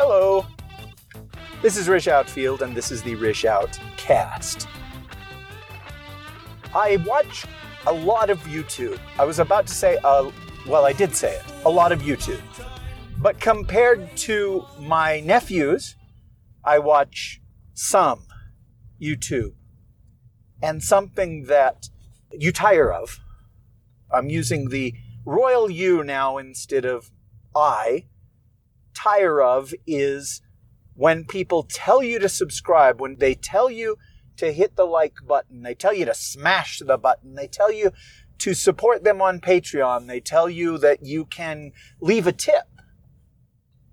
Hello. This is Rish Outfield, and this is the Rish Out cast. I watch a lot of YouTube. I was about to say, uh, well, I did say it, a lot of YouTube. But compared to my nephews, I watch some YouTube. And something that you tire of, I'm using the royal U now instead of I, tire of is when people tell you to subscribe, when they tell you to hit the like button, they tell you to smash the button, they tell you to support them on Patreon, they tell you that you can leave a tip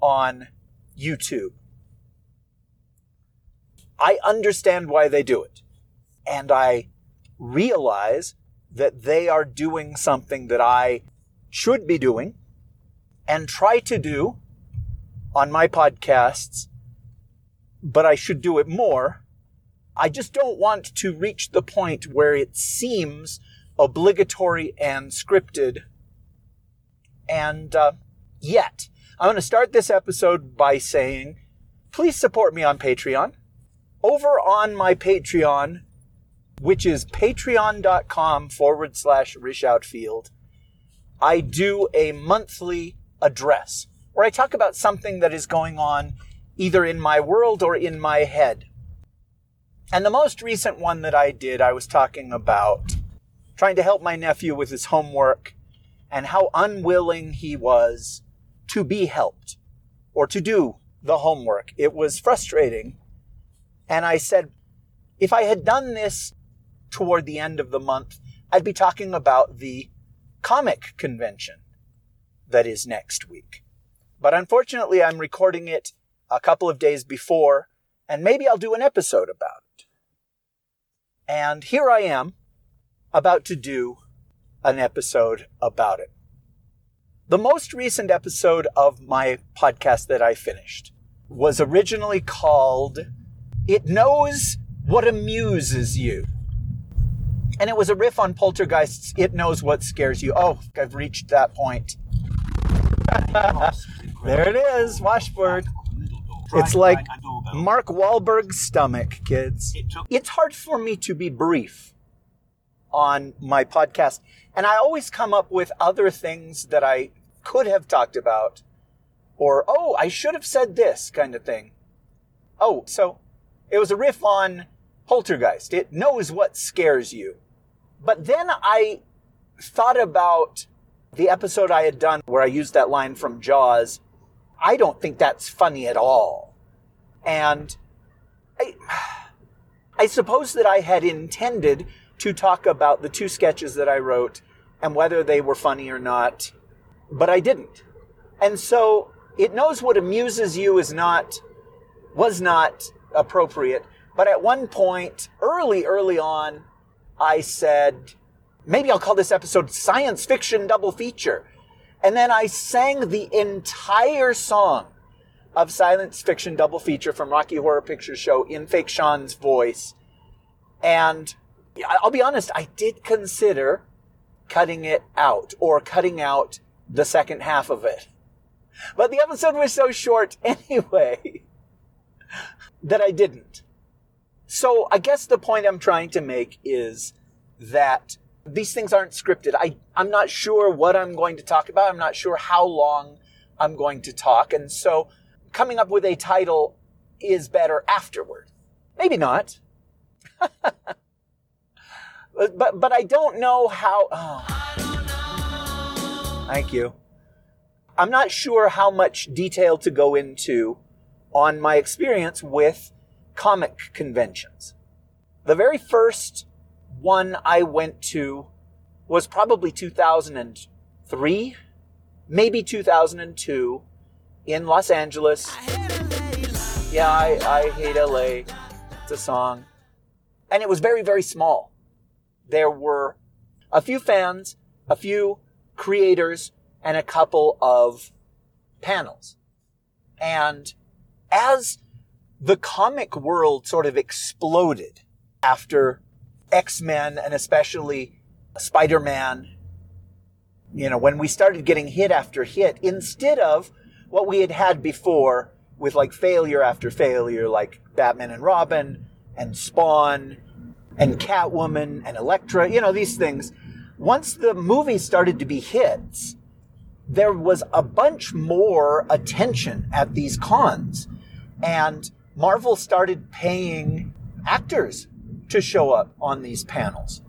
on YouTube. I understand why they do it. And I realize that they are doing something that I should be doing and try to do on my podcasts, but I should do it more. I just don't want to reach the point where it seems obligatory and scripted. And uh, yet, I'm going to start this episode by saying, please support me on Patreon. Over on my Patreon, which is patreon.com forward slash rishoutfield, I do a monthly address where I talk about something that is going on either in my world or in my head. And the most recent one that I did, I was talking about trying to help my nephew with his homework and how unwilling he was to be helped or to do the homework. It was frustrating. And I said, if I had done this toward the end of the month, I'd be talking about the comic convention that is next week. But unfortunately, I'm recording it a couple of days before, and maybe I'll do an episode about it. And here I am about to do an episode about it. The most recent episode of my podcast that I finished was originally called It Knows What Amuses You. And it was a riff on Poltergeist's It Knows What Scares You. Oh, I've reached that point. there it is, washboard. It's like Mark Wahlberg's stomach, kids. It's hard for me to be brief on my podcast. And I always come up with other things that I could have talked about or, oh, I should have said this kind of thing. Oh, so it was a riff on Poltergeist. It knows what scares you. But then I thought about the episode I had done where I used that line from Jaws. I don't think that's funny at all. And I, I suppose that I had intended to talk about the two sketches that I wrote and whether they were funny or not, but I didn't. And so it knows what amuses you is not, was not appropriate. But at one point, early, early on, I said, maybe I'll call this episode Science Fiction Double Feature. And then I sang the entire song of Science Fiction Double Feature from Rocky Horror Picture Show in Fake Sean's voice. And I'll be honest, I did consider cutting it out or cutting out the second half of it. But the episode was so short anyway that I didn't. So I guess the point I'm trying to make is that these things aren't scripted. I, I'm not sure what I'm going to talk about. I'm not sure how long I'm going to talk. And so coming up with a title is better afterward. Maybe not. but but I don't know how. Oh. Thank you. I'm not sure how much detail to go into on my experience with comic conventions. The very first one I went to was probably 2003, maybe 2002 in Los Angeles. Yeah, I, I hate LA. It's a song. And it was very, very small there were a few fans, a few creators, and a couple of panels. And as the comic world sort of exploded after X-Men and especially Spider-Man, you know, when we started getting hit after hit, instead of what we had had before, with like failure after failure, like Batman and Robin and Spawn and Catwoman and Elektra, you know, these things. Once the movies started to be hits, there was a bunch more attention at these cons. And Marvel started paying actors to show up on these panels.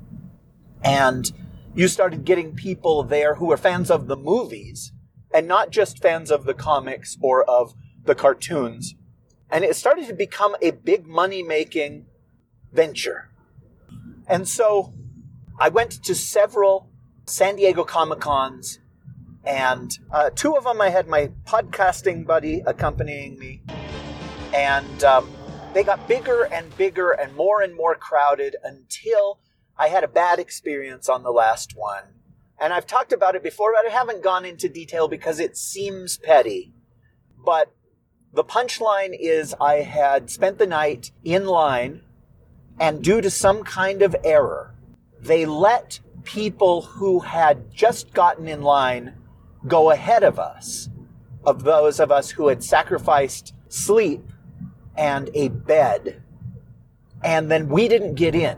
And you started getting people there who were fans of the movies and not just fans of the comics or of the cartoons. And it started to become a big money making venture. And so I went to several San Diego Comic Cons, and uh, two of them I had my podcasting buddy accompanying me. And um, they got bigger and bigger and more and more crowded until I had a bad experience on the last one. And I've talked about it before, but I haven't gone into detail because it seems petty. But the punchline is I had spent the night in line, and due to some kind of error, they let people who had just gotten in line go ahead of us, of those of us who had sacrificed sleep and a bed. And then we didn't get in.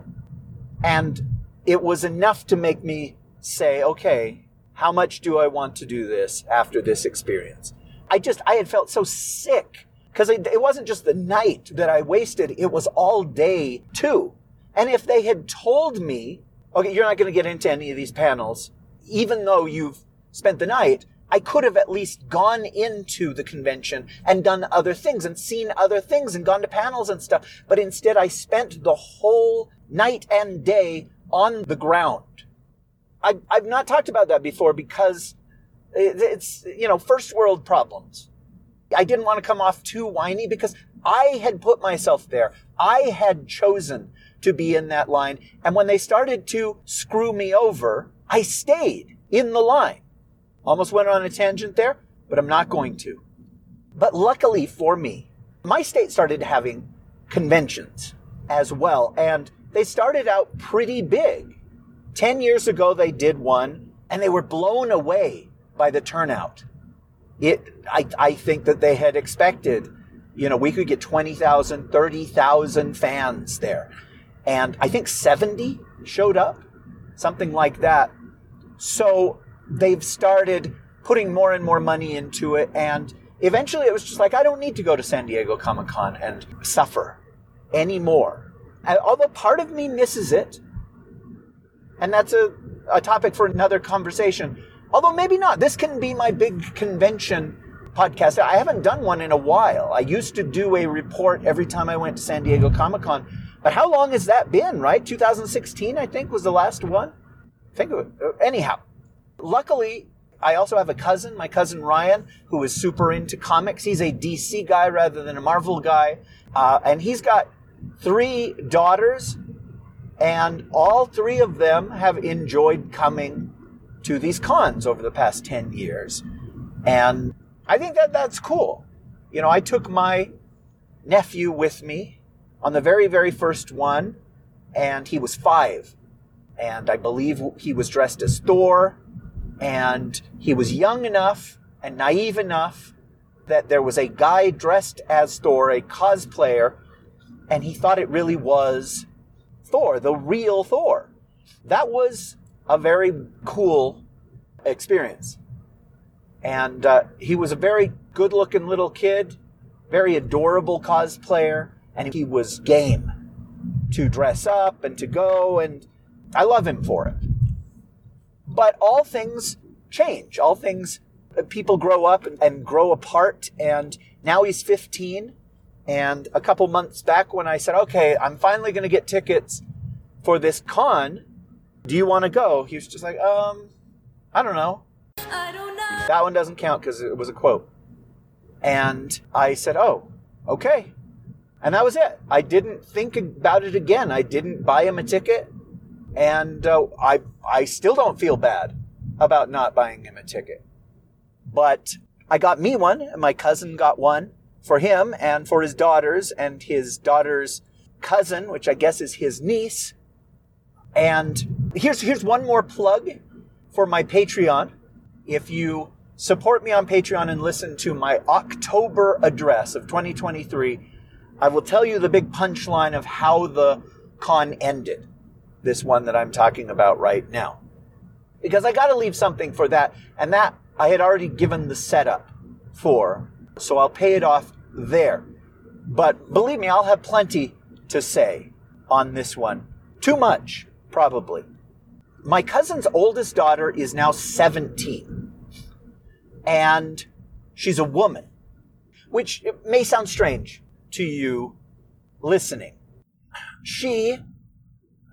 And it was enough to make me say, okay, how much do I want to do this after this experience? I just, I had felt so sick because it, it wasn't just the night that I wasted, it was all day too. And if they had told me, okay, you're not going to get into any of these panels, even though you've spent the night, I could have at least gone into the convention and done other things and seen other things and gone to panels and stuff. But instead, I spent the whole night and day on the ground. I, I've not talked about that before because it's, you know, first world problems. I didn't want to come off too whiny because I had put myself there. I had chosen to be in that line. And when they started to screw me over, I stayed in the line. Almost went on a tangent there, but I'm not going to. But luckily for me, my state started having conventions as well. And they started out pretty big. 10 years ago, they did one and they were blown away by the turnout. It, I, I think that they had expected, you know, we could get 20,000, 30,000 fans there. And I think 70 showed up, something like that. So they've started putting more and more money into it. And eventually it was just like, I don't need to go to San Diego Comic Con and suffer anymore. And although part of me misses it, and that's a, a topic for another conversation. Although maybe not. This can be my big convention podcast. I haven't done one in a while. I used to do a report every time I went to San Diego Comic Con. But how long has that been, right? 2016, I think, was the last one. I think was, uh, anyhow. Luckily, I also have a cousin, my cousin Ryan, who is super into comics. He's a DC guy rather than a Marvel guy. Uh, and he's got three daughters and all three of them have enjoyed coming to these cons over the past 10 years. And I think that that's cool. You know, I took my nephew with me on the very, very first one, and he was five. And I believe he was dressed as Thor, and he was young enough and naive enough that there was a guy dressed as Thor, a cosplayer, and he thought it really was Thor, the real Thor. That was a very cool experience. And uh, he was a very good looking little kid, very adorable cosplayer, and he was game to dress up and to go, and I love him for it. But all things change. All things, uh, people grow up and, and grow apart, and now he's 15 and a couple months back, when I said, okay, I'm finally going to get tickets for this con, do you want to go? He was just like, um, I don't know. I don't know. That one doesn't count because it was a quote. And I said, oh, okay. And that was it. I didn't think about it again. I didn't buy him a ticket. And uh, I, I still don't feel bad about not buying him a ticket. But I got me one, and my cousin got one for him and for his daughters and his daughter's cousin, which I guess is his niece. And here's here's one more plug for my Patreon. If you support me on Patreon and listen to my October address of 2023, I will tell you the big punchline of how the con ended. This one that I'm talking about right now. Because I got to leave something for that, and that I had already given the setup for, so I'll pay it off there. But believe me, I'll have plenty to say on this one. Too much, probably. My cousin's oldest daughter is now 17, and she's a woman, which may sound strange to you listening. She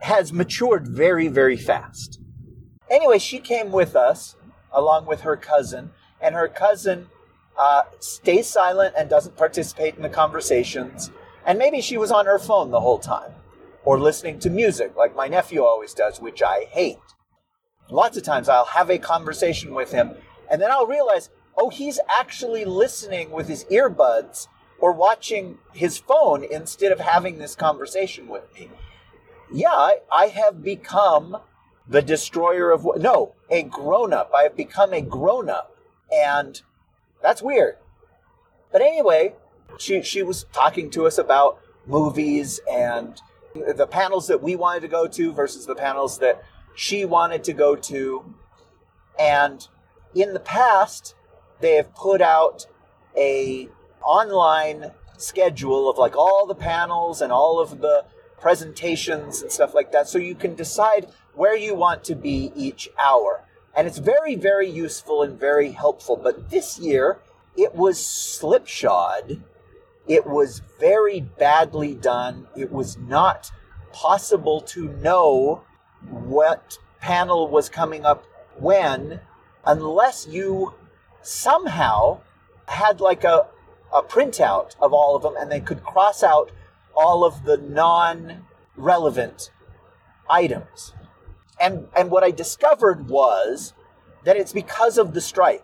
has matured very, very fast. Anyway, she came with us along with her cousin, and her cousin uh, stays silent and doesn't participate in the conversations. And maybe she was on her phone the whole time or listening to music like my nephew always does, which I hate. Lots of times I'll have a conversation with him and then I'll realize, oh, he's actually listening with his earbuds or watching his phone instead of having this conversation with me. Yeah, I, I have become the destroyer of no, a grown up. I have become a grown up, and that's weird. But anyway, she she was talking to us about movies and the panels that we wanted to go to versus the panels that she wanted to go to. And in the past, they have put out a online schedule of like all the panels and all of the presentations and stuff like that so you can decide where you want to be each hour. And it's very, very useful and very helpful. But this year, it was slipshod. It was very badly done. It was not possible to know what panel was coming up when unless you somehow had like a, a printout of all of them and they could cross out all of the non relevant items. And, and what I discovered was that it's because of the strike.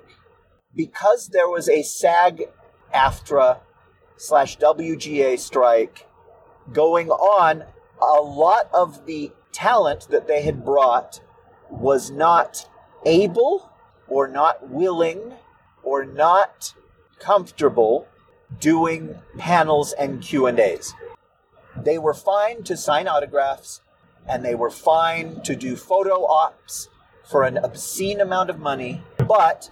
Because there was a SAG AFTRA slash WGA strike going on, a lot of the talent that they had brought was not able or not willing or not comfortable doing panels and Q&As. They were fine to sign autographs and they were fine to do photo ops for an obscene amount of money, but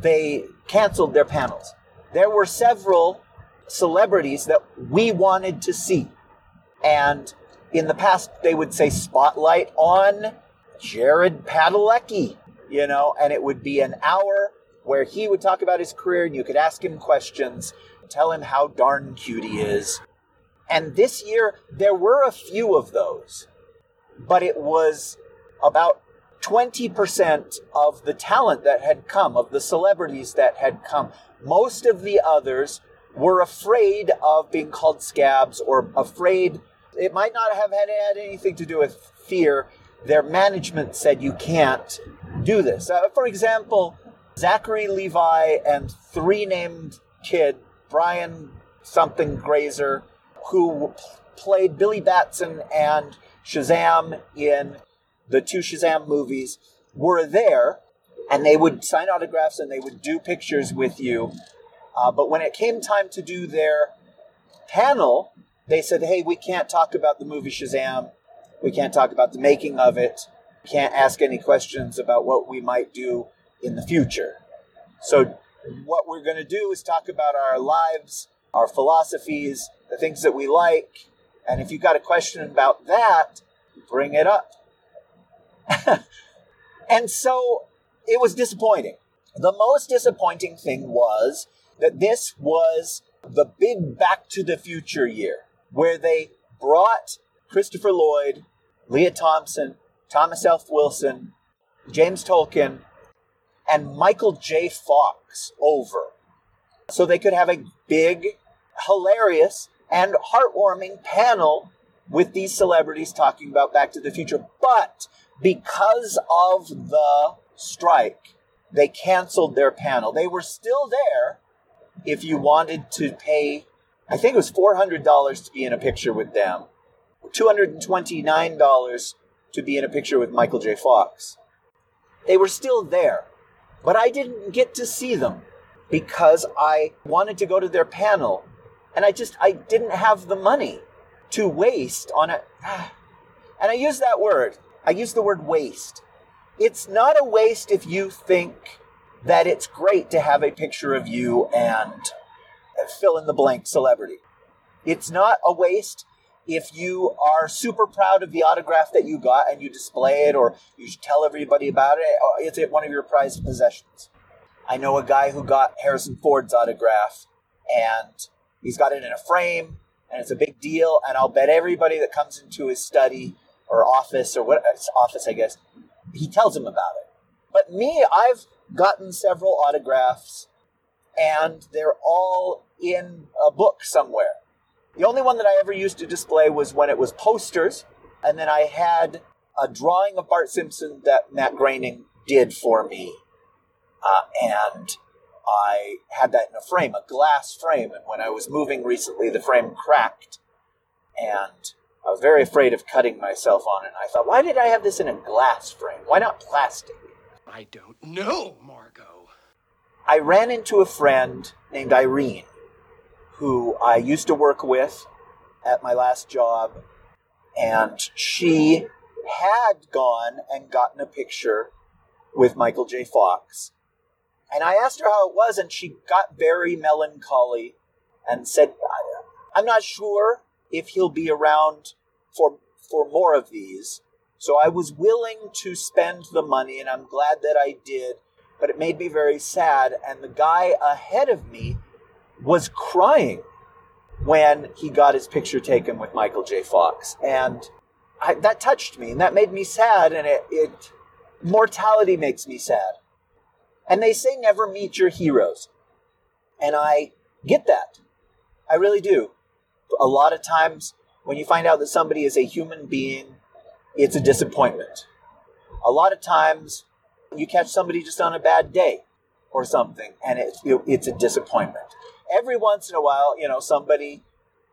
they canceled their panels. There were several celebrities that we wanted to see. And in the past, they would say spotlight on Jared Padalecki, you know, and it would be an hour where he would talk about his career and you could ask him questions, tell him how darn cute he is. And this year, there were a few of those but it was about 20% of the talent that had come, of the celebrities that had come. Most of the others were afraid of being called scabs or afraid. It might not have had, had anything to do with fear. Their management said you can't do this. Uh, for example, Zachary Levi and three named kid, Brian something Grazer, who played Billy Batson and Shazam in the two Shazam movies were there and they would sign autographs and they would do pictures with you. Uh, but when it came time to do their panel, they said, hey, we can't talk about the movie Shazam. We can't talk about the making of it. Can't ask any questions about what we might do in the future. So, what we're going to do is talk about our lives, our philosophies, the things that we like, and if you've got a question about that, bring it up. and so it was disappointing. The most disappointing thing was that this was the big Back to the Future year, where they brought Christopher Lloyd, Lea Thompson, Thomas F. Wilson, James Tolkan, and Michael J. Fox over so they could have a big, hilarious and heartwarming panel with these celebrities talking about Back to the Future. But because of the strike, they canceled their panel. They were still there if you wanted to pay, I think it was $400 to be in a picture with them, $229 to be in a picture with Michael J. Fox. They were still there. But I didn't get to see them because I wanted to go to their panel and I just I didn't have the money to waste on it. And I use that word. I use the word waste. It's not a waste if you think that it's great to have a picture of you and fill in the blank celebrity. It's not a waste if you are super proud of the autograph that you got and you display it or you tell everybody about it, it's one of your prized possessions. I know a guy who got Harrison Ford's autograph and he's got it in a frame and it's a big deal. And I'll bet everybody that comes into his study or office or what office, I guess, he tells him about it. But me, I've gotten several autographs and they're all in a book somewhere. The only one that I ever used to display was when it was posters, and then I had a drawing of Bart Simpson that Matt Groening did for me, uh, and I had that in a frame, a glass frame. And when I was moving recently, the frame cracked, and I was very afraid of cutting myself on it. And I thought, why did I have this in a glass frame? Why not plastic? I don't know, Margot. I ran into a friend named Irene who I used to work with at my last job, and she had gone and gotten a picture with Michael J. Fox. And I asked her how it was, and she got very melancholy and said, I'm not sure if he'll be around for for more of these. So I was willing to spend the money, and I'm glad that I did, but it made me very sad. And the guy ahead of me was crying when he got his picture taken with Michael J. Fox. And I, that touched me and that made me sad. And it, it, mortality makes me sad. And they say never meet your heroes. And I get that. I really do. A lot of times when you find out that somebody is a human being, it's a disappointment. A lot of times you catch somebody just on a bad day or something and it, it's a disappointment every once in a while, you know, somebody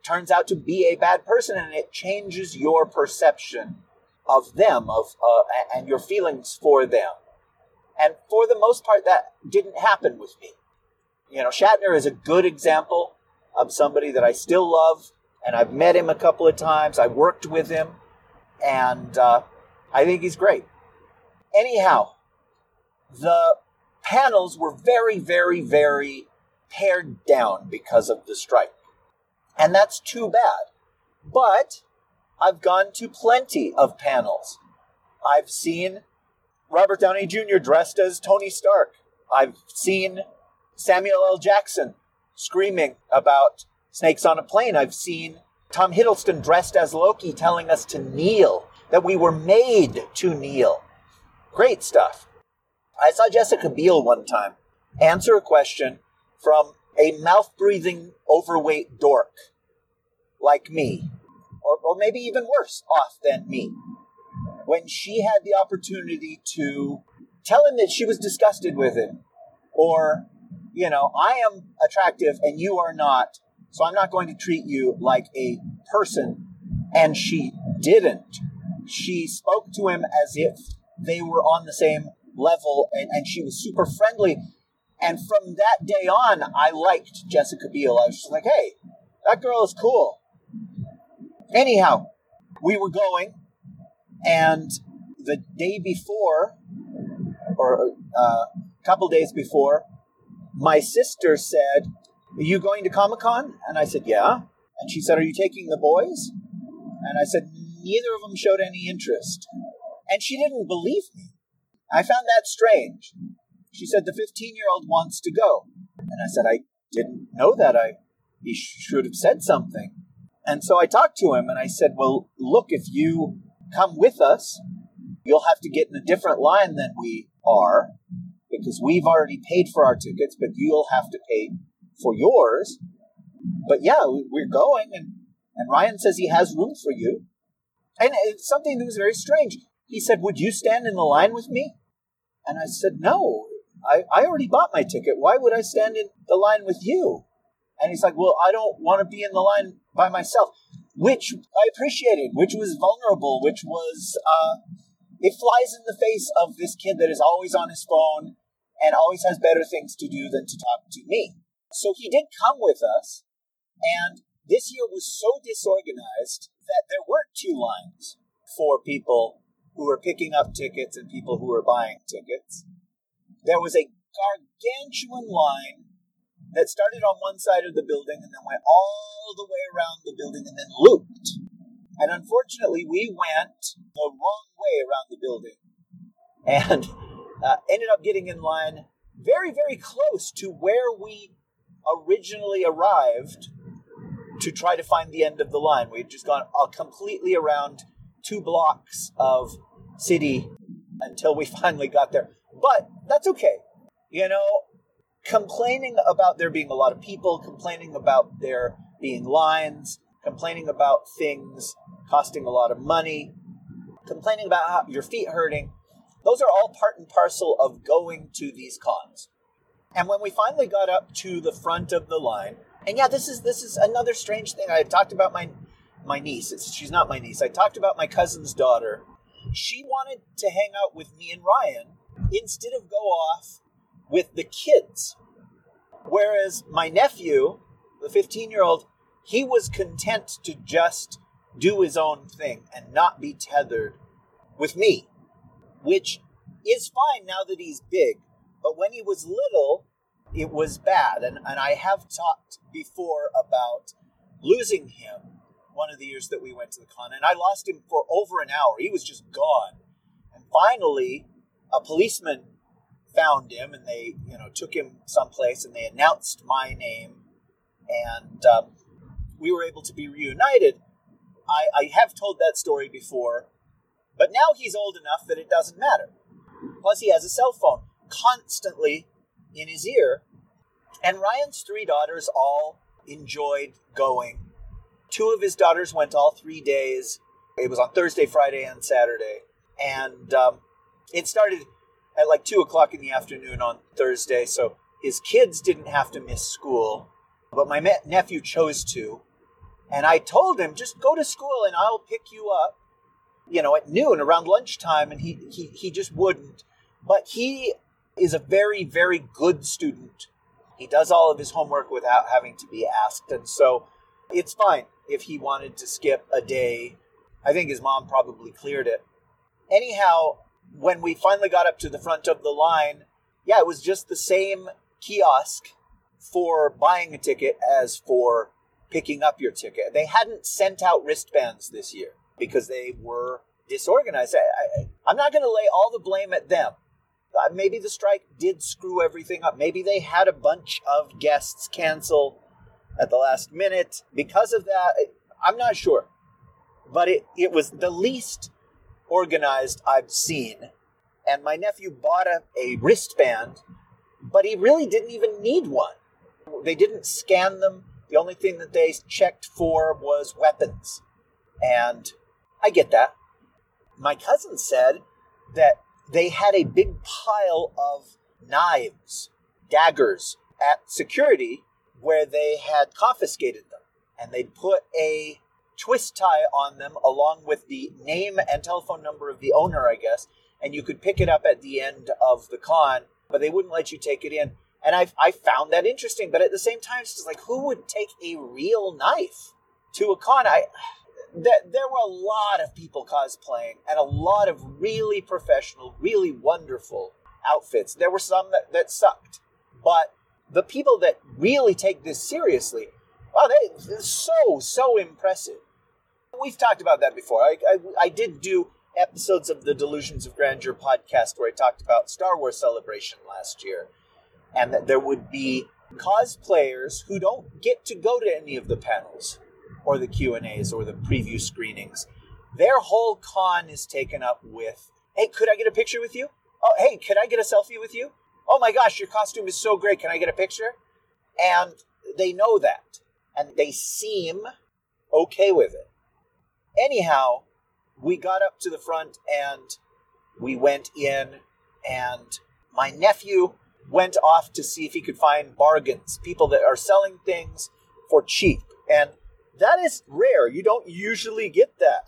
turns out to be a bad person and it changes your perception of them of uh, and your feelings for them and for the most part that didn't happen with me you know shatner is a good example of somebody that i still love and i've met him a couple of times i worked with him and uh, i think he's great anyhow the panels were very very very pared down because of the strike. And that's too bad. But I've gone to plenty of panels. I've seen Robert Downey Jr. dressed as Tony Stark. I've seen Samuel L. Jackson screaming about snakes on a plane. I've seen Tom Hiddleston dressed as Loki telling us to kneel, that we were made to kneel. Great stuff. I saw Jessica Biel one time answer a question from a mouth breathing overweight dork like me, or, or maybe even worse off than me, when she had the opportunity to tell him that she was disgusted with him, or, you know, I am attractive and you are not, so I'm not going to treat you like a person. And she didn't. She spoke to him as if they were on the same level and, and she was super friendly and from that day on, I liked Jessica Biel. I was just like, hey, that girl is cool. Anyhow, we were going, and the day before, or uh, a couple days before, my sister said, Are you going to Comic Con? And I said, Yeah. And she said, Are you taking the boys? And I said, Neither of them showed any interest. And she didn't believe me. I found that strange. She said, The 15 year old wants to go. And I said, I didn't know that. I He should have said something. And so I talked to him and I said, Well, look, if you come with us, you'll have to get in a different line than we are because we've already paid for our tickets, but you'll have to pay for yours. But yeah, we're going, and, and Ryan says he has room for you. And it's something that was very strange. He said, Would you stand in the line with me? And I said, No, I, I already bought my ticket. Why would I stand in the line with you? And he's like, Well, I don't want to be in the line by myself, which I appreciated, which was vulnerable, which was, uh, it flies in the face of this kid that is always on his phone and always has better things to do than to talk to me. So he did come with us, and this year was so disorganized that there weren't two lines for people who were picking up tickets and people who were buying tickets. There was a gargantuan line that started on one side of the building and then went all the way around the building and then looped. And unfortunately, we went the wrong way around the building and uh, ended up getting in line very, very close to where we originally arrived to try to find the end of the line. We had just gone uh, completely around two blocks of city until we finally got there. But that's okay. You know, complaining about there being a lot of people, complaining about there being lines, complaining about things costing a lot of money, complaining about how your feet hurting, those are all part and parcel of going to these cons. And when we finally got up to the front of the line, and yeah, this is this is another strange thing. I talked about my my niece. It's, she's not my niece. I talked about my cousin's daughter. She wanted to hang out with me and Ryan instead of go off with the kids. Whereas my nephew, the 15 year old, he was content to just do his own thing and not be tethered with me, which is fine now that he's big. But when he was little, it was bad. And, and I have talked before about losing him one of the years that we went to the con, and I lost him for over an hour. He was just gone. And finally, a policeman found him and they, you know, took him someplace and they announced my name and um, we were able to be reunited. I, I have told that story before, but now he's old enough that it doesn't matter. Plus, he has a cell phone constantly in his ear. And Ryan's three daughters all enjoyed going. Two of his daughters went all three days. It was on Thursday, Friday, and Saturday. And um, it started at like two o'clock in the afternoon on Thursday, so his kids didn't have to miss school, but my me- nephew chose to. And I told him, just go to school and I'll pick you up, you know, at noon around lunchtime. And he, he, he just wouldn't. But he is a very, very good student. He does all of his homework without having to be asked. And so it's fine if he wanted to skip a day. I think his mom probably cleared it. Anyhow, when we finally got up to the front of the line, yeah, it was just the same kiosk for buying a ticket as for picking up your ticket. They hadn't sent out wristbands this year because they were disorganized. I, am not going to lay all the blame at them. Uh, maybe the strike did screw everything up. Maybe they had a bunch of guests cancel at the last minute. Because of that, I'm not sure. But it, it was the least organized I've seen. And my nephew bought a, a wristband, but he really didn't even need one. They didn't scan them. The only thing that they checked for was weapons. And I get that. My cousin said that they had a big pile of knives, daggers at security where they had confiscated them. And they'd put a twist tie on them along with the name and telephone number of the owner, I guess, and you could pick it up at the end of the con, but they wouldn't let you take it in. And I, I found that interesting, but at the same time, it's just like, who would take a real knife to a con? I, that there were a lot of people cosplaying and a lot of really professional, really wonderful outfits. There were some that, that sucked, but the people that really take this seriously, wow, they so so impressive we've talked about that before. I, I, I did do episodes of the Delusions of Grandeur podcast where I talked about Star Wars Celebration last year, and that there would be cosplayers who don't get to go to any of the panels or the Q and A's or the preview screenings. Their whole con is taken up with, "Hey, could I get a picture with you? Oh, hey, could I get a selfie with you? Oh my gosh, your costume is so great. Can I get a picture?" And they know that, and they seem okay with it. Anyhow, we got up to the front and we went in, and my nephew went off to see if he could find bargains, people that are selling things for cheap. And that is rare. You don't usually get that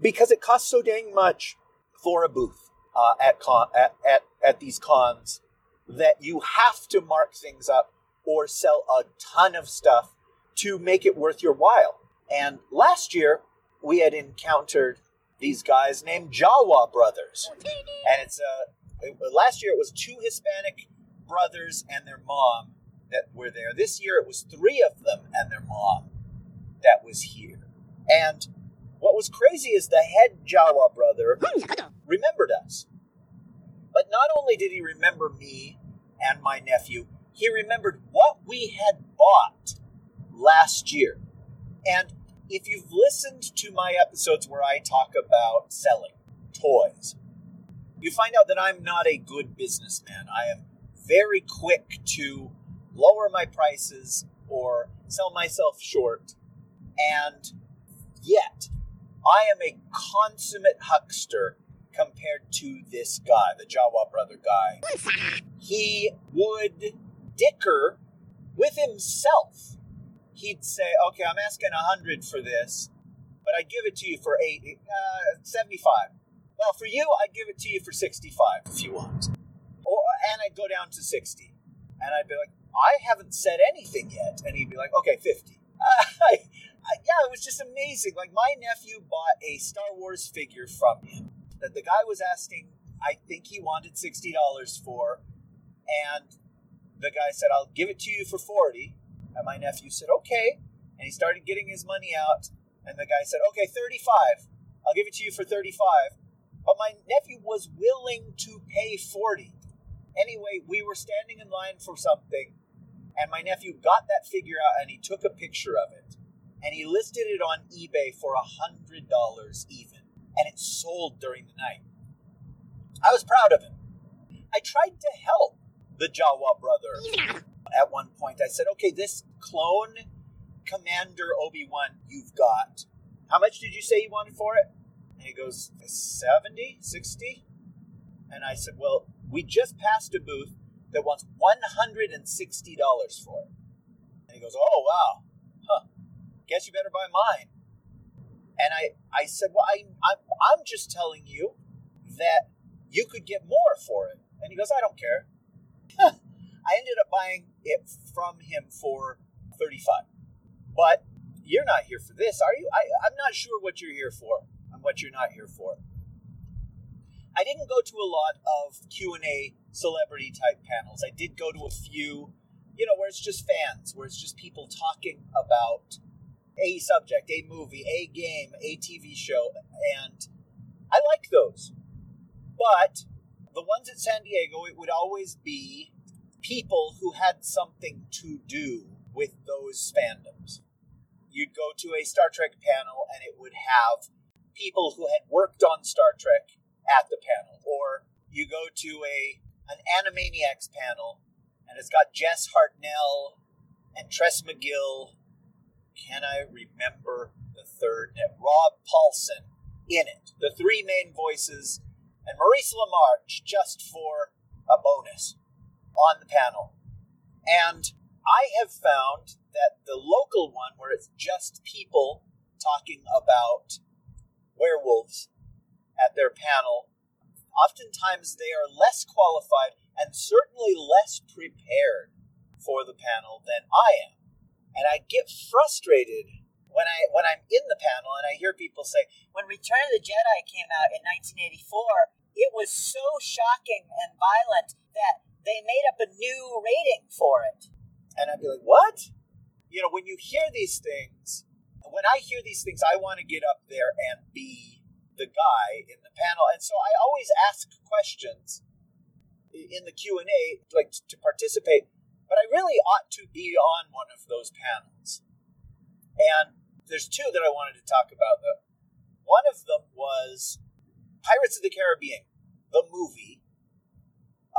because it costs so dang much for a booth uh, at, con- at, at, at these cons. that you have to mark things up or sell a ton of stuff to make it worth your while. And last year, we had encountered these guys named Jawa Brothers. And it's uh, last year it was two Hispanic brothers and their mom that were there. This year it was three of them and their mom that was here. And what was crazy is the head Jawa brother remembered us. But not only did he remember me and my nephew, he remembered what we had bought last year. And if you've listened to my episodes where I talk about selling toys, you find out that I'm not a good businessman. I am very quick to lower my prices or sell myself short. And yet, I am a consummate huckster compared to this guy, the Jawa brother guy. He would dicker with himself. He'd say, okay, I'm asking a hundred for this, but I give it to you for eight, uh, 75. Well, for you, I'd give it to you for 65 if you want. Or, and I'd go down to 60. And I'd be like, I haven't said anything yet. And he'd be like, okay, 50. Uh, yeah, it was just amazing. Like, my nephew bought a Star Wars figure from him that the guy was asking, I think he wanted $60 for. And the guy said, I'll give it to you for 40. And my nephew said, okay. And he started getting his money out. And the guy said, okay, 35. I'll give it to you for 35. But my nephew was willing to pay 40. Anyway, we were standing in line for something, and my nephew got that figure out and he took a picture of it. And he listed it on eBay for a $100 even. And it sold during the night. I was proud of him. I tried to help the Jawa brother. At one point, I said, okay, this clone Commander Obi Wan you've got, how much did you say you wanted for it? And he goes, 70, 60? And I said, well, we just passed a booth that wants $160 for it. And he goes, oh, wow. Huh. Guess you better buy mine. And I, I said, well, I, I'm, I'm just telling you that you could get more for it. And he goes, I don't care. I ended up buying it from him for 35 But you're not here for this, are you? I, I'm not sure what you're here for and what you're not here for. I didn't go to a lot of Q&A celebrity type panels. I did go to a few, you know, where it's just fans, where it's just people talking about a subject, a movie, a game, a TV show, and I like those. But the ones at San Diego, it would always be people who had something to do with those fandoms. You'd go to a Star Trek panel and it would have people who had worked on Star Trek at the panel. Or you go to a an Animaniacs panel and it's got Jess Harnell and Tress McGill. Can I remember the third? Rob Paulsen in it. The three main voices and Maurice LaMarche just for a bonus on the panel. And I have found that the local one, where it's just people talking about werewolves at their panel, oftentimes they are less qualified and certainly less prepared for the panel than I am. And I get frustrated when I when I'm in the panel and I hear people say, "When Return of the Jedi came out in 1984, it was so shocking and violent that they made up a new rating for it. And I'd be like, what? You know, when you hear these things, when I hear these things, I want to get up there and be the guy in the panel. And so I always ask questions in the Q&A like to participate, but I really ought to be on one of those panels. And there's two that I wanted to talk about though. One of them was Pirates of the Caribbean, the movie,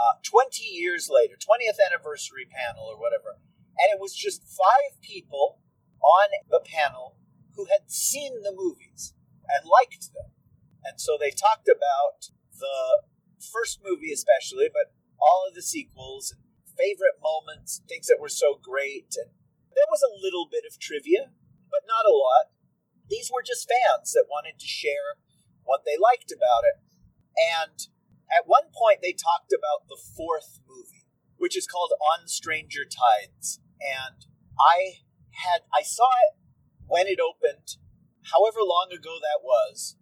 uh, 20 years later, 20th anniversary panel or whatever. And it was just five people on the panel who had seen the movies and liked them. And so they talked about the first movie, especially, but all of the sequels and favorite moments, things that were so great. And there was a little bit of trivia, but not a lot. These were just fans that wanted to share what they liked about it. And at one point, they talked about the fourth movie. which is called On Stranger Tides. And I had I saw it when it opened, however long ago that was,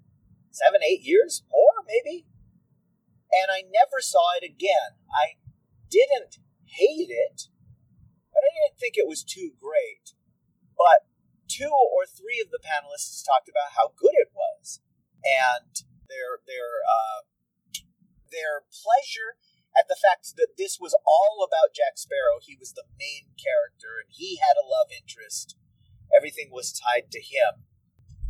seven, eight years, more maybe. And I never saw it again. I didn't hate it, but I didn't think it was too great. But two or three of the panelists talked about how good it was, and their their uh, their pleasure at the fact that this was all about Jack Sparrow. He was the main character, and he had a love interest. Everything was tied to him,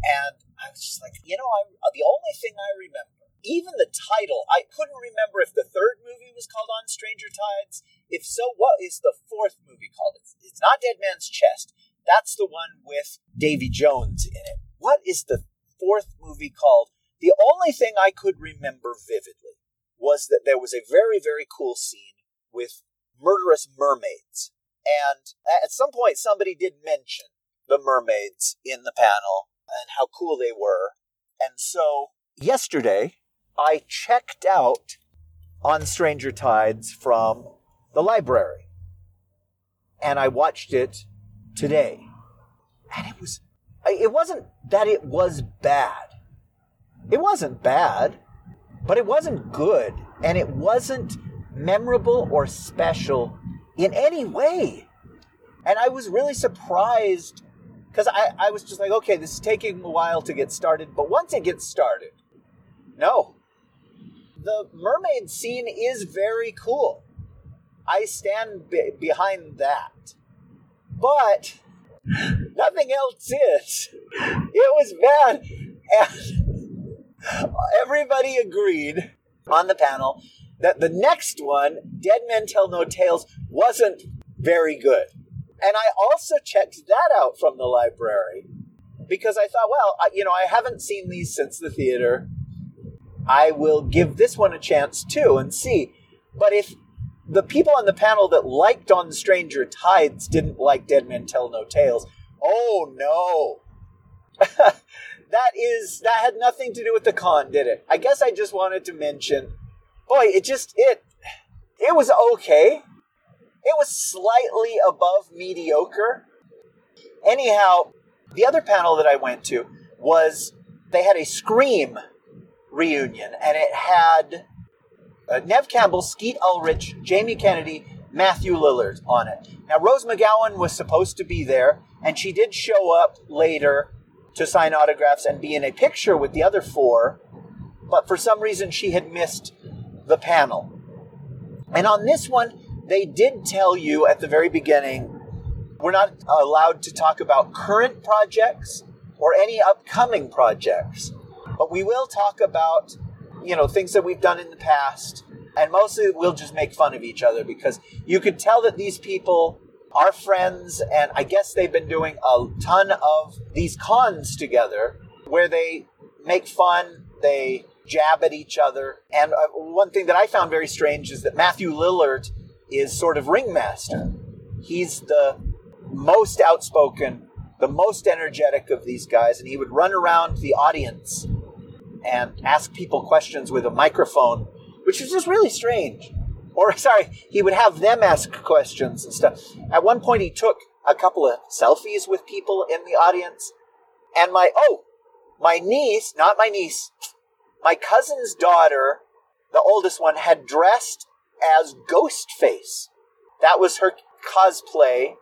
and I was just like, you know, I, the only thing I remember, even the title, I couldn't remember if the third movie was called On Stranger Tides. If so, what is the fourth movie called? It's, it's not Dead Man's Chest. That's the one with Davy Jones in it. What is the fourth movie called? The only thing I could remember vividly was that there was a very, very cool scene with murderous mermaids. And at some point, somebody did mention the mermaids in the panel and how cool they were. And so yesterday, I checked out on Stranger Tides from the library. And I watched it today. And it was, it wasn't that it was bad. It wasn't bad but it wasn't good and it wasn't memorable or special in any way. And I was really surprised because I, I was just like, okay, this is taking a while to get started, but once it gets started, no. The mermaid scene is very cool. I stand be- behind that. But nothing else is. It was bad. And everybody agreed on the panel that the next one, Dead Men Tell No Tales, wasn't very good. And I also checked that out from the library because I thought, well, I, you know, I haven't seen these since the theater. I will give this one a chance too and see. But if the people on the panel that liked On Stranger Tides didn't like Dead Men Tell No Tales, oh no. That is that had nothing to do with the con, did it? I guess I just wanted to mention. Boy, it just it it was okay. It was slightly above mediocre. Anyhow, the other panel that I went to was they had a Scream reunion, and it had uh, Neve Campbell, Skeet Ulrich, Jamie Kennedy, Matthew Lillard on it. Now, Rose McGowan was supposed to be there, and she did show up later to sign autographs and be in a picture with the other four, but for some reason she had missed the panel. And on this one, they did tell you at the very beginning we're not allowed to talk about current projects or any upcoming projects, but we will talk about, you know, things that we've done in the past. And mostly we'll just make fun of each other because you could tell that these people our friends, and I guess they've been doing a ton of these cons together where they make fun, they jab at each other. And uh, one thing that I found very strange is that Matthew Lillard is sort of ringmaster. He's the most outspoken, the most energetic of these guys, and he would run around the audience and ask people questions with a microphone, which is just really strange or sorry, he would have them ask questions and stuff. At one point, he took a couple of selfies with people in the audience, and my oh, my niece, not my niece, my cousin's daughter, the oldest one, had dressed as Ghostface. That was her cosplay,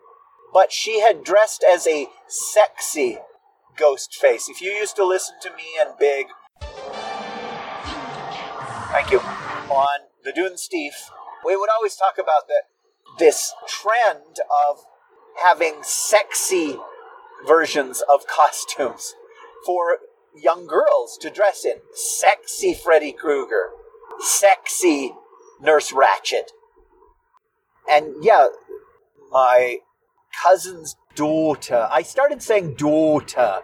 but she had dressed as a sexy Ghostface. If you used to listen to me and Big, thank you, on the Dunesteef, we would always talk about that this trend of having sexy versions of costumes for young girls to dress in. Sexy Freddy Krueger, sexy Nurse Ratched. And yeah, my cousin's daughter, I started saying daughter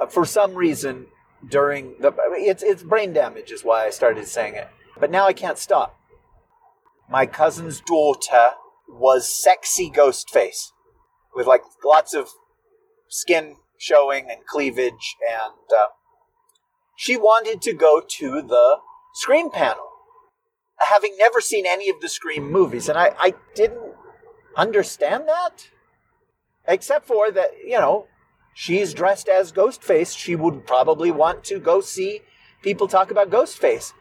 uh, for some reason during the it's it's brain damage is why I started saying it. But now I can't stop my cousin's daughter was sexy ghost face with like lots of skin showing and cleavage and uh, she wanted to go to the Scream panel having never seen any of the Scream movies. And I, I didn't understand that. Except for that, you know, she's dressed as Ghostface. She would probably want to go see people talk about Ghostface.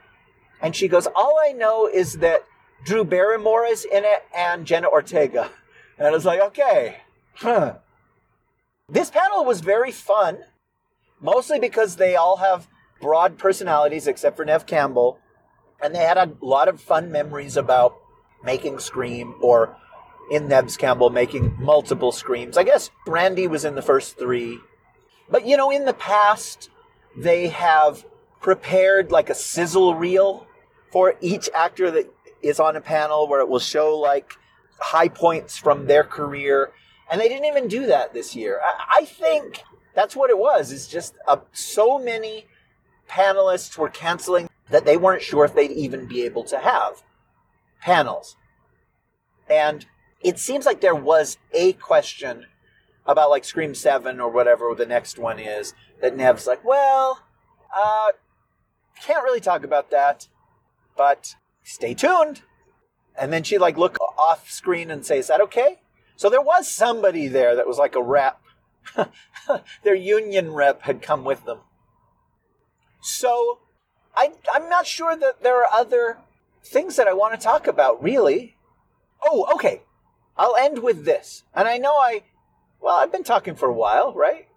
And she goes, All I know is that Drew Barrymore is in it and Jenna Ortega. And I was like, Okay. Huh. This panel was very fun, mostly because they all have broad personalities except for Neve Campbell. And they had a lot of fun memories about making Scream or in Neve's Campbell making multiple Screams. I guess Randy was in the first three. But you know, in the past, they have prepared like a sizzle reel for each actor that is on a panel where it will show like high points from their career. And they didn't even do that this year. I, I think that's what it was. It's just uh, so many panelists were canceling that they weren't sure if they'd even be able to have panels. And it seems like there was a question about like Scream 7 or whatever the next one is that Neve's like, well, uh, can't really talk about that, but stay tuned. And then she like look off screen and say, is that okay? So there was somebody there that was like a rep. Their union rep had come with them. So I, I'm not sure that there are other things that I want to talk about, really. Oh, okay. I'll end with this. And I know I, well, I've been talking for a while, right?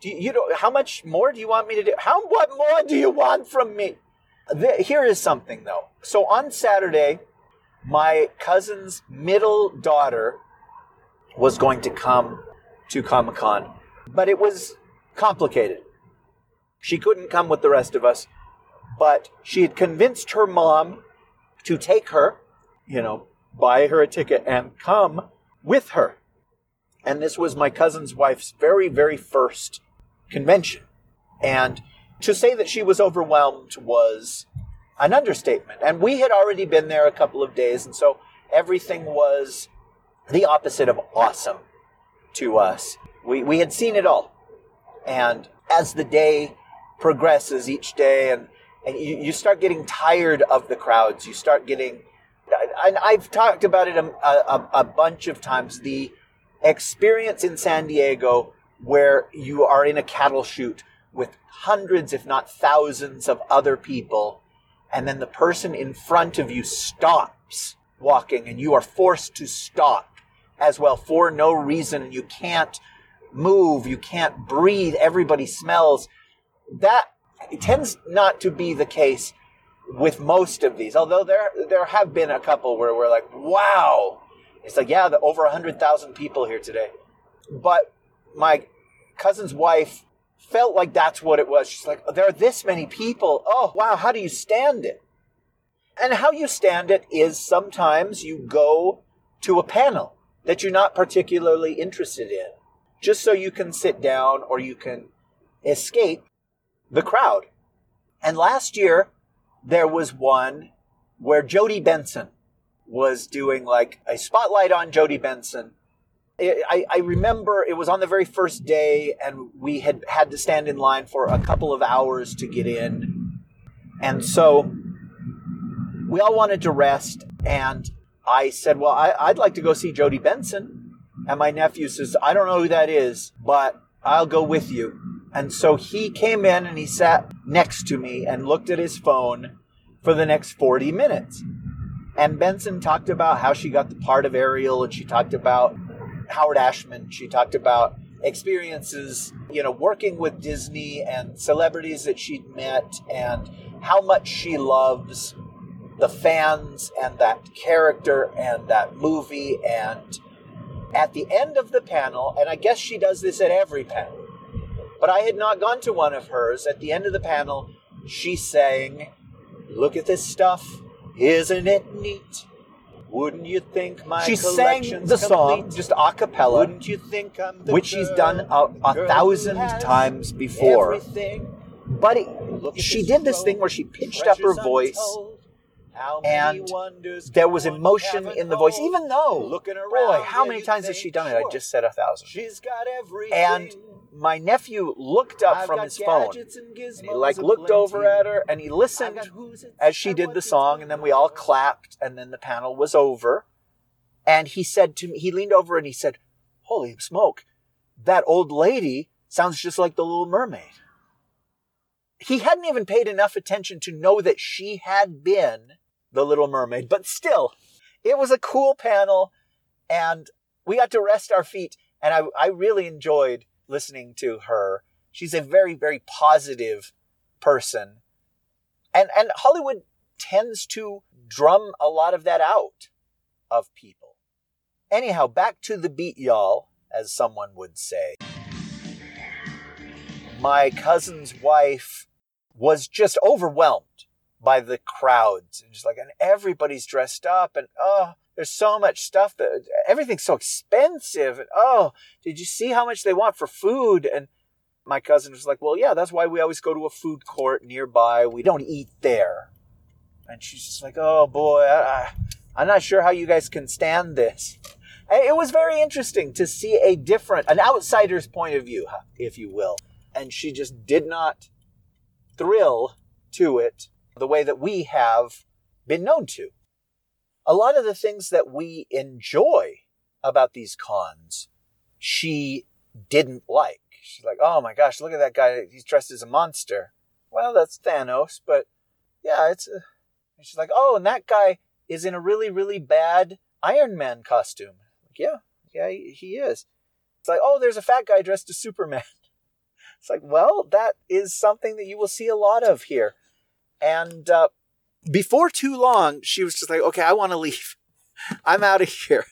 Do you, you know, how much more do you want me to do? How, what more do you want from me? Here is something though. So on Saturday, my cousin's middle daughter was going to come to Comic Con, but it was complicated. She couldn't come with the rest of us, but she had convinced her mom to take her, you know, buy her a ticket and come with her. And this was my cousin's wife's very, very first convention. And to say that she was overwhelmed was an understatement. And we had already been there a couple of days, and so everything was the opposite of awesome to us. We, we had seen it all. And as the day progresses each day, and, and you, you start getting tired of the crowds, you start getting and I've talked about it a, a, a, bunch of times. The experience in San Diego where you are in a cattle chute with hundreds, if not thousands, of other people, and then the person in front of you stops walking, and you are forced to stop as well for no reason. You can't move, you can't breathe, everybody smells. That tends not to be the case with most of these. Although there there have been a couple where we're like, wow, it's like yeah, the, over hundred thousand people here today. But my cousin's wife felt like that's what it was. She's like, oh, there are this many people. Oh wow, how do you stand it? And how you stand it is sometimes you go to a panel that you're not particularly interested in, just so you can sit down or you can escape the crowd. And last year, there was one where Jodi Benson was doing like a spotlight on Jodi Benson. I, I, remember it was on the very first day, and we had had to stand in line for a couple of hours to get in. And so we all wanted to rest, and I said, Well, I, would like to go see Jodi Benson. And my nephew says, I don't know who that is, but I'll go with you. And so he came in and he sat next to me and looked at his phone for the next 40 minutes. And Benson talked about how she got the part of Ariel and she talked about Howard Ashman. She talked about experiences, you know, working with Disney and celebrities that she'd met and how much she loves the fans and that character and that movie. And at the end of the panel, and I guess she does this at every panel, but I had not gone to one of hers. At the end of the panel, she sang, Look at this stuff. Isn't it neat? Wouldn't you think my she sang the song just a cappella, Wouldn't you think I'm which she's done a, a thousand times before. Everything. But it, she did this thing where she pitched up her voice, and there was emotion in the voice, even though, boy, how many times has she done it? I just said a thousand. She's got everything. And my nephew looked up I've from his phone. and And he like looked aplenty. over at her and he listened got who's it, as she did the song and then we all clapped and then the panel was over and he said to me he leaned over and he said holy smoke that old lady sounds just like the little mermaid he hadn't even paid enough attention to know that she had been the little mermaid but still it was a cool panel and we got to rest our feet and i, I really enjoyed listening to her she's a very very positive person and and Hollywood tends to drum a lot of that out of people. Anyhow, back to the beat, y'all, as someone would say. My cousin's wife was just overwhelmed by the crowds and just like and everybody's dressed up and oh there's so much stuff that everything's so expensive and oh did you see how much they want for food and my cousin was like, Well, yeah, that's why we always go to a food court nearby. We don't eat there. And she's just like, Oh boy, I, I, I'm not sure how you guys can stand this. And it was very interesting to see a different, an outsider's point of view, if you will. And she just did not thrill to it the way that we have been known to. A lot of the things that we enjoy about these cons, she didn't like. She's like, oh my gosh, look at that guy. He's dressed as a monster. Well, that's Thanos, but yeah, it's. A... And she's like, oh, and that guy is in a really, really bad Iron Man costume. Like, yeah, yeah, he, he is. It's like, oh, there's a fat guy dressed as Superman. It's like, well, that is something that you will see a lot of here. And uh, before too long, she was just like, okay, I want to leave. I'm out of here.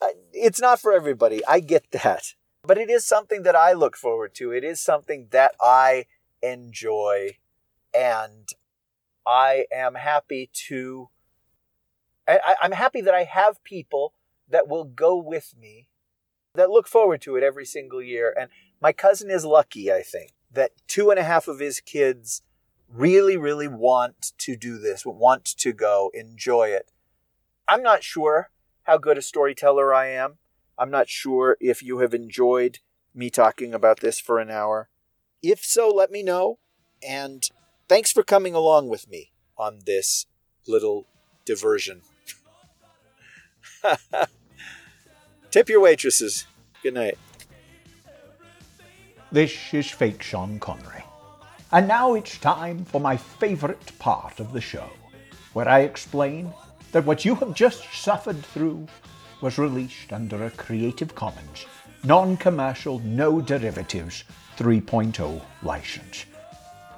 Uh, it's not for everybody. I get that. But it is something that I look forward to. It is something that I enjoy. And I am happy to. I, I'm happy that I have people that will go with me that look forward to it every single year. And my cousin is lucky, I think, that two and a half of his kids really, really want to do this, want to go, enjoy it. I'm not sure how good a storyteller I am. I'm not sure if you have enjoyed me talking about this for an hour. If so, let me know. And thanks for coming along with me on this little diversion. Tip your waitresses. Good night. This is fake Sean Connery. And now it's time for my favorite part of the show, where I explain that what you have just suffered through was released under a Creative Commons, non commercial, no derivatives 3.0 license,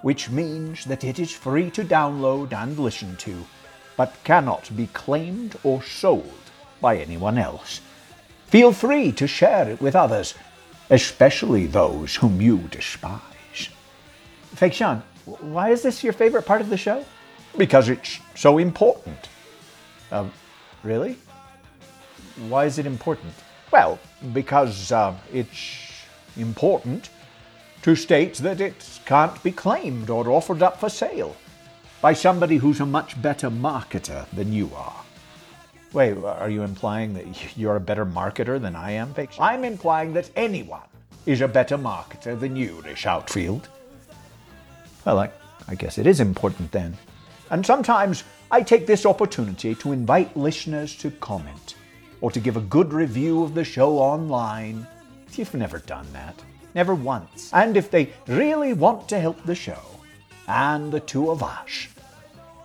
which means that it is free to download and listen to, but cannot be claimed or sold by anyone else. Feel free to share it with others, especially those whom you despise. Fake Sean, why is this your favorite part of the show? Because it's so important. Uh, really? Why is it important? Well, because uh, it's important to state that it can't be claimed or offered up for sale by somebody who's a much better marketer than you are. Wait, are you implying that you're a better marketer than I am, Fake? I'm implying that anyone is a better marketer than you, Rish Outfield. Well, I, I guess it is important then. And sometimes I take this opportunity to invite listeners to comment or to give a good review of the show online. You've never done that, never once. And if they really want to help the show and the two of us,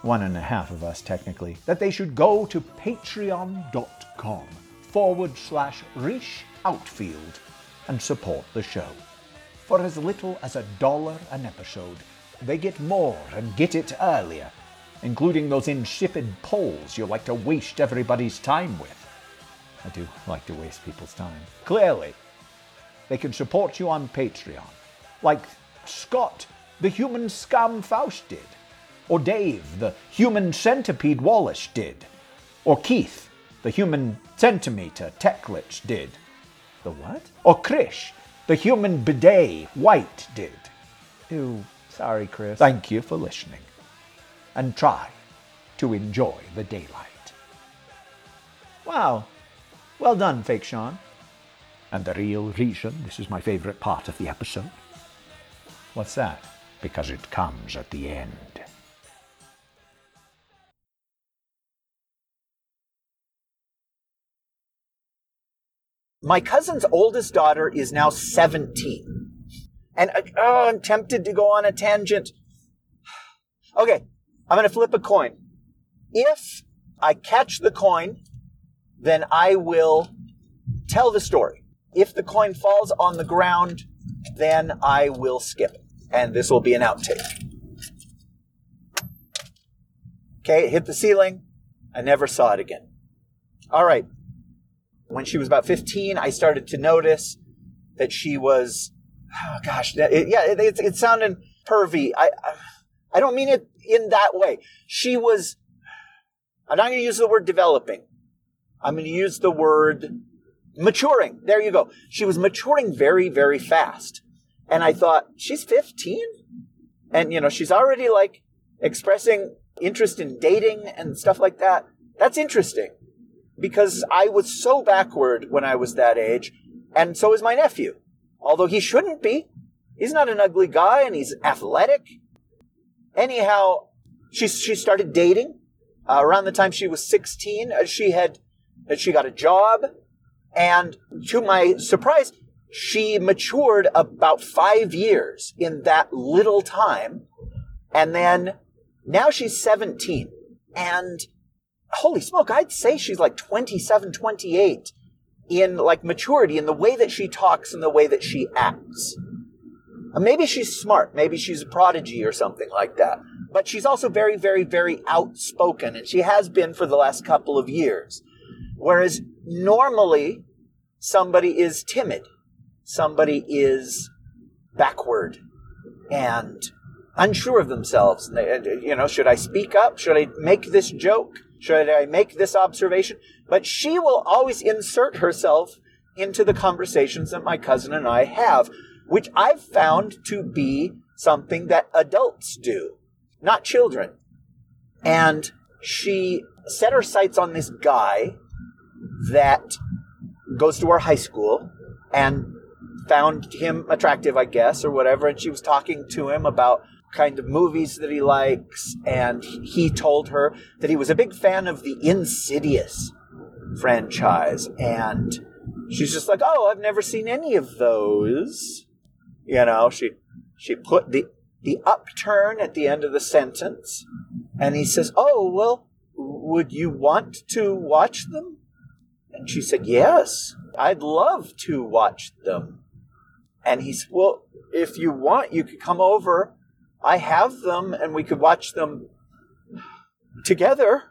one and a half of us technically, that they should go to patreon.com forward slash Rish Outfield and support the show. For as little as a dollar an episode, they get more and get it earlier, including those insipid polls you like to waste everybody's time with. I do like to waste people's time. Clearly, they can support you on Patreon, like Scott, the human scum Faust did, or Dave, the human centipede Wallace did, or Keith, the human centimeter Techlitch did. The what? Or Krish, the human bidet White did. Ew, sorry, Chris. Thank you for listening. And try to enjoy the daylight. Wow. Well done, Fake Sean. And the real reason this is my favorite part of the episode? What's that? Because it comes at the end. My cousin's oldest daughter is now 17. And oh, I'm tempted to go on a tangent. Okay, I'm going to flip a coin. If I catch the coin, then I will tell the story. If the coin falls on the ground, then I will skip. And this will be an outtake. Okay, it hit the ceiling. I never saw it again. All right. When she was about 15, I started to notice that she was, oh gosh, it, yeah, it, it, it sounded pervy. I, I don't mean it in that way. She was, I'm not going to use the word developing. I'm going to use the word maturing. There you go. She was maturing very, very fast. And I thought, she's 15? And, you know, she's already like expressing interest in dating and stuff like that. That's interesting because I was so backward when I was that age. And so is my nephew. Although he shouldn't be. He's not an ugly guy and he's athletic. Anyhow, she, she started dating. Uh, around the time she was 16, uh, she had, she got a job. And to my surprise, she matured about five years in that little time. And then now she's 17. And holy smoke, I'd say she's like 27, 28 in like maturity in the way that she talks and the way that she acts. Uh, maybe she's smart. Maybe she's a prodigy or something like that. But she's also very, very, very outspoken, and she has been for the last couple of years. Whereas normally somebody is timid somebody is backward and unsure of themselves. And You know, should I speak up? Should I make this joke? Should I make this observation? But she will always insert herself into the conversations that my cousin and I have, which I've found to be something that adults do, not children. And she set her sights on this guy that goes to our high school and found him attractive, I guess, or whatever. And she was talking to him about kind of movies that he likes. And he told her that he was a big fan of the Insidious franchise. And she's just like, oh, I've never seen any of those. You know, she, she put the, the upturn at the end of the sentence. And he says, oh, well, would you want to watch them? And she said, yes, I'd love to watch them. And he said, Well, if you want, you could come over. I have them and we could watch them together.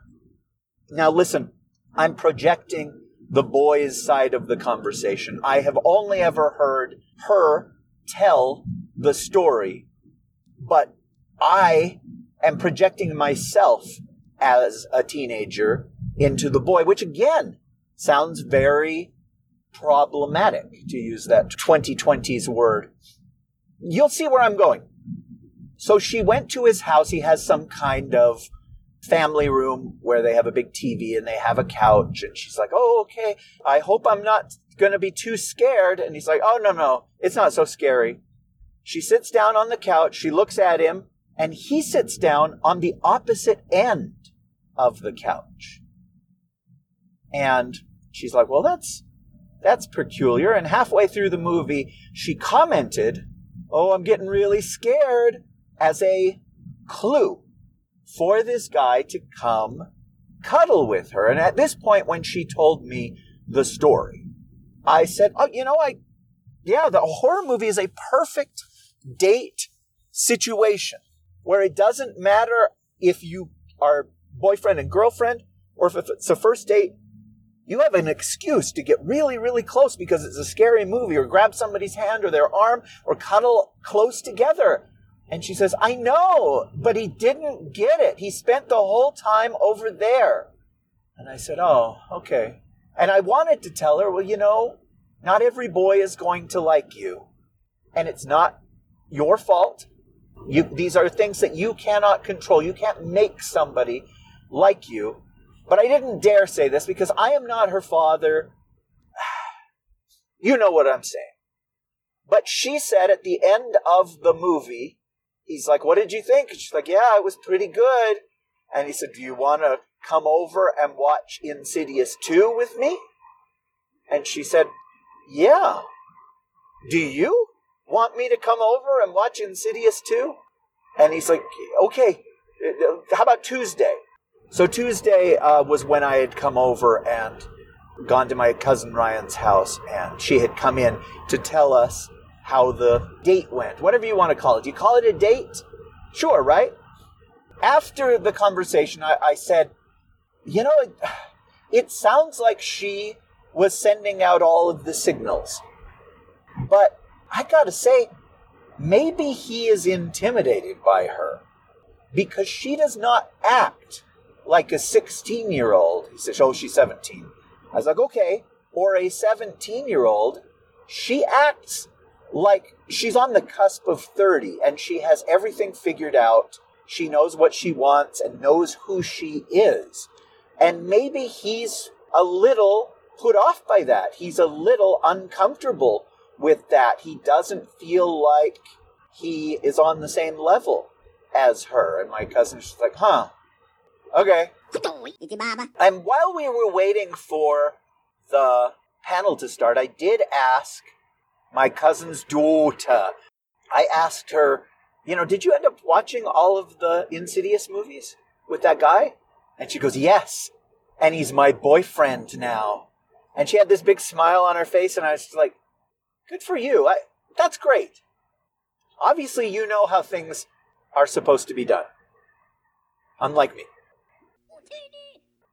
Now, listen, I'm projecting the boys' side of the conversation. I have only ever heard her tell the story, but I am projecting myself as a teenager into the boy, which again sounds very problematic, to use that 2020s word. You'll see where I'm going. So she went to his house. He has some kind of family room where they have a big TV and they have a couch. And she's like, Oh, okay. I hope I'm not going to be too scared. And he's like, Oh, no, no. It's not so scary. She sits down on the couch. She looks at him and he sits down on the opposite end of the couch. And she's like, Well, that's that's peculiar. And halfway through the movie, she commented, Oh, I'm getting really scared, as a clue for this guy to come cuddle with her. And at this point, when she told me the story, I said, Oh, you know, I, yeah, the horror movie is a perfect date situation where it doesn't matter if you are boyfriend and girlfriend or if it's a first date you have an excuse to get really, really close because it's a scary movie or grab somebody's hand or their arm or cuddle close together. And she says, I know, but he didn't get it. He spent the whole time over there. And I said, Oh, okay. And I wanted to tell her, well, you know, not every boy is going to like you. And it's not your fault. You, these are things that you cannot control. You can't make somebody like you. But I didn't dare say this because I am not her father. You know what I'm saying. But she said at the end of the movie, he's like, What did you think? And she's like, Yeah, it was pretty good. And he said, Do you want to come over and watch Insidious 2 with me? And she said, Yeah. Do you want me to come over and watch Insidious 2? And he's like, Okay, how about Tuesday? So Tuesday uh, was when I had come over and gone to my cousin Ryan's house, and she had come in to tell us how the date went. Whatever you want to call it. Do you call it a date? Sure, right? After the conversation, I, I said, you know, it, it sounds like she was sending out all of the signals. But I gotta say, maybe he is intimidated by her because she does not act like a 16 year old. He says, Oh, she's 17. I was like, Okay. Or a 17 year old, she acts like she's on the cusp of 30 and she has everything figured out. She knows what she wants and knows who she is. And maybe he's a little put off by that. He's a little uncomfortable with that. He doesn't feel like he is on the same level as her. And my cousin's just like, huh, okay. And while we were waiting for the panel to start, I did ask my cousin's daughter. I asked her, you know, did you end up watching all of the Insidious movies with that guy? And she goes, yes. And he's my boyfriend now. And she had this big smile on her face, and I was like, good for you. I, that's great. Obviously, you know how things are supposed to be done. Unlike me.